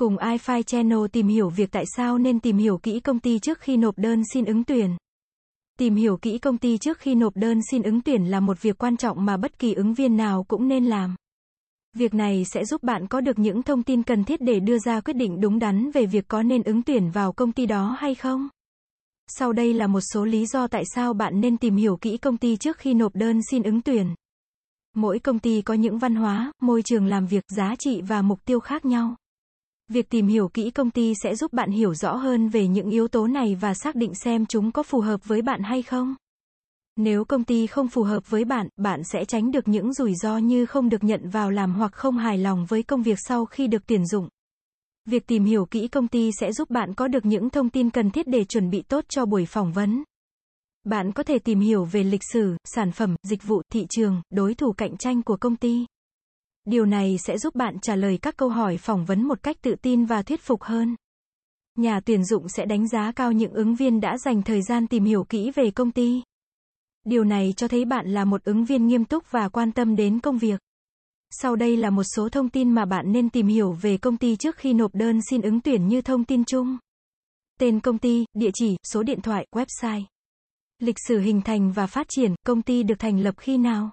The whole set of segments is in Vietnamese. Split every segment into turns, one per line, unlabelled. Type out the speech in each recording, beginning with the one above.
Cùng iFi Channel tìm hiểu việc tại sao nên tìm hiểu kỹ công ty trước khi nộp đơn xin ứng tuyển. Tìm hiểu kỹ công ty trước khi nộp đơn xin ứng tuyển là một việc quan trọng mà bất kỳ ứng viên nào cũng nên làm. Việc này sẽ giúp bạn có được những thông tin cần thiết để đưa ra quyết định đúng đắn về việc có nên ứng tuyển vào công ty đó hay không. Sau đây là một số lý do tại sao bạn nên tìm hiểu kỹ công ty trước khi nộp đơn xin ứng tuyển. Mỗi công ty có những văn hóa, môi trường làm việc, giá trị và mục tiêu khác nhau. Việc tìm hiểu kỹ công ty sẽ giúp bạn hiểu rõ hơn về những yếu tố này và xác định xem chúng có phù hợp với bạn hay không. Nếu công ty không phù hợp với bạn, bạn sẽ tránh được những rủi ro như không được nhận vào làm hoặc không hài lòng với công việc sau khi được tuyển dụng. Việc tìm hiểu kỹ công ty sẽ giúp bạn có được những thông tin cần thiết để chuẩn bị tốt cho buổi phỏng vấn. Bạn có thể tìm hiểu về lịch sử, sản phẩm, dịch vụ, thị trường, đối thủ cạnh tranh của công ty. Điều này sẽ giúp bạn trả lời các câu hỏi phỏng vấn một cách tự tin và thuyết phục hơn. Nhà tuyển dụng sẽ đánh giá cao những ứng viên đã dành thời gian tìm hiểu kỹ về công ty. Điều này cho thấy bạn là một ứng viên nghiêm túc và quan tâm đến công việc. Sau đây là một số thông tin mà bạn nên tìm hiểu về công ty trước khi nộp đơn xin ứng tuyển như thông tin chung. Tên công ty, địa chỉ, số điện thoại, website. Lịch sử hình thành và phát triển, công ty được thành lập khi nào?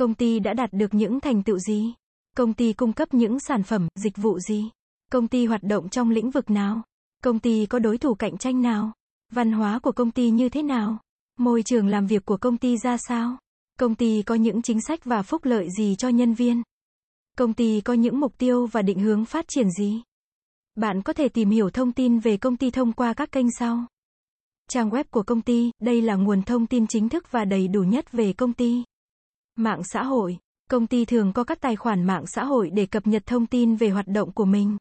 Công ty đã đạt được những thành tựu gì? Công ty cung cấp những sản phẩm, dịch vụ gì? Công ty hoạt động trong lĩnh vực nào? Công ty có đối thủ cạnh tranh nào? Văn hóa của công ty như thế nào? Môi trường làm việc của công ty ra sao? Công ty có những chính sách và phúc lợi gì cho nhân viên? Công ty có những mục tiêu và định hướng phát triển gì? Bạn có thể tìm hiểu thông tin về công ty thông qua các kênh sau. Trang web của công ty, đây là nguồn thông tin chính thức và đầy đủ nhất về công ty. Mạng xã hội. Công ty thường có các tài khoản mạng xã hội để cập nhật thông tin về hoạt động của mình.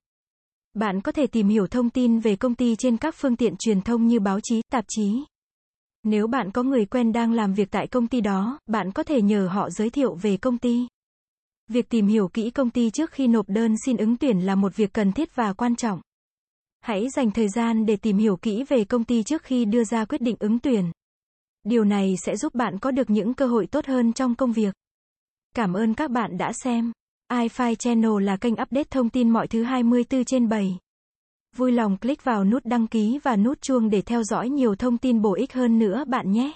Bạn có thể tìm hiểu thông tin về công ty trên các phương tiện truyền thông như báo chí, tạp chí. Nếu bạn có người quen đang làm việc tại công ty đó, bạn có thể nhờ họ giới thiệu về công ty. Việc tìm hiểu kỹ công ty trước khi nộp đơn xin ứng tuyển là một việc cần thiết và quan trọng. Hãy dành thời gian để tìm hiểu kỹ về công ty trước khi đưa ra quyết định ứng tuyển. Điều này sẽ giúp bạn có được những cơ hội tốt hơn trong công việc. Cảm ơn các bạn đã xem. iFi Channel là kênh update thông tin mọi thứ 24 trên 7. Vui lòng click vào nút đăng ký và nút chuông để theo dõi nhiều thông tin bổ ích hơn nữa bạn nhé.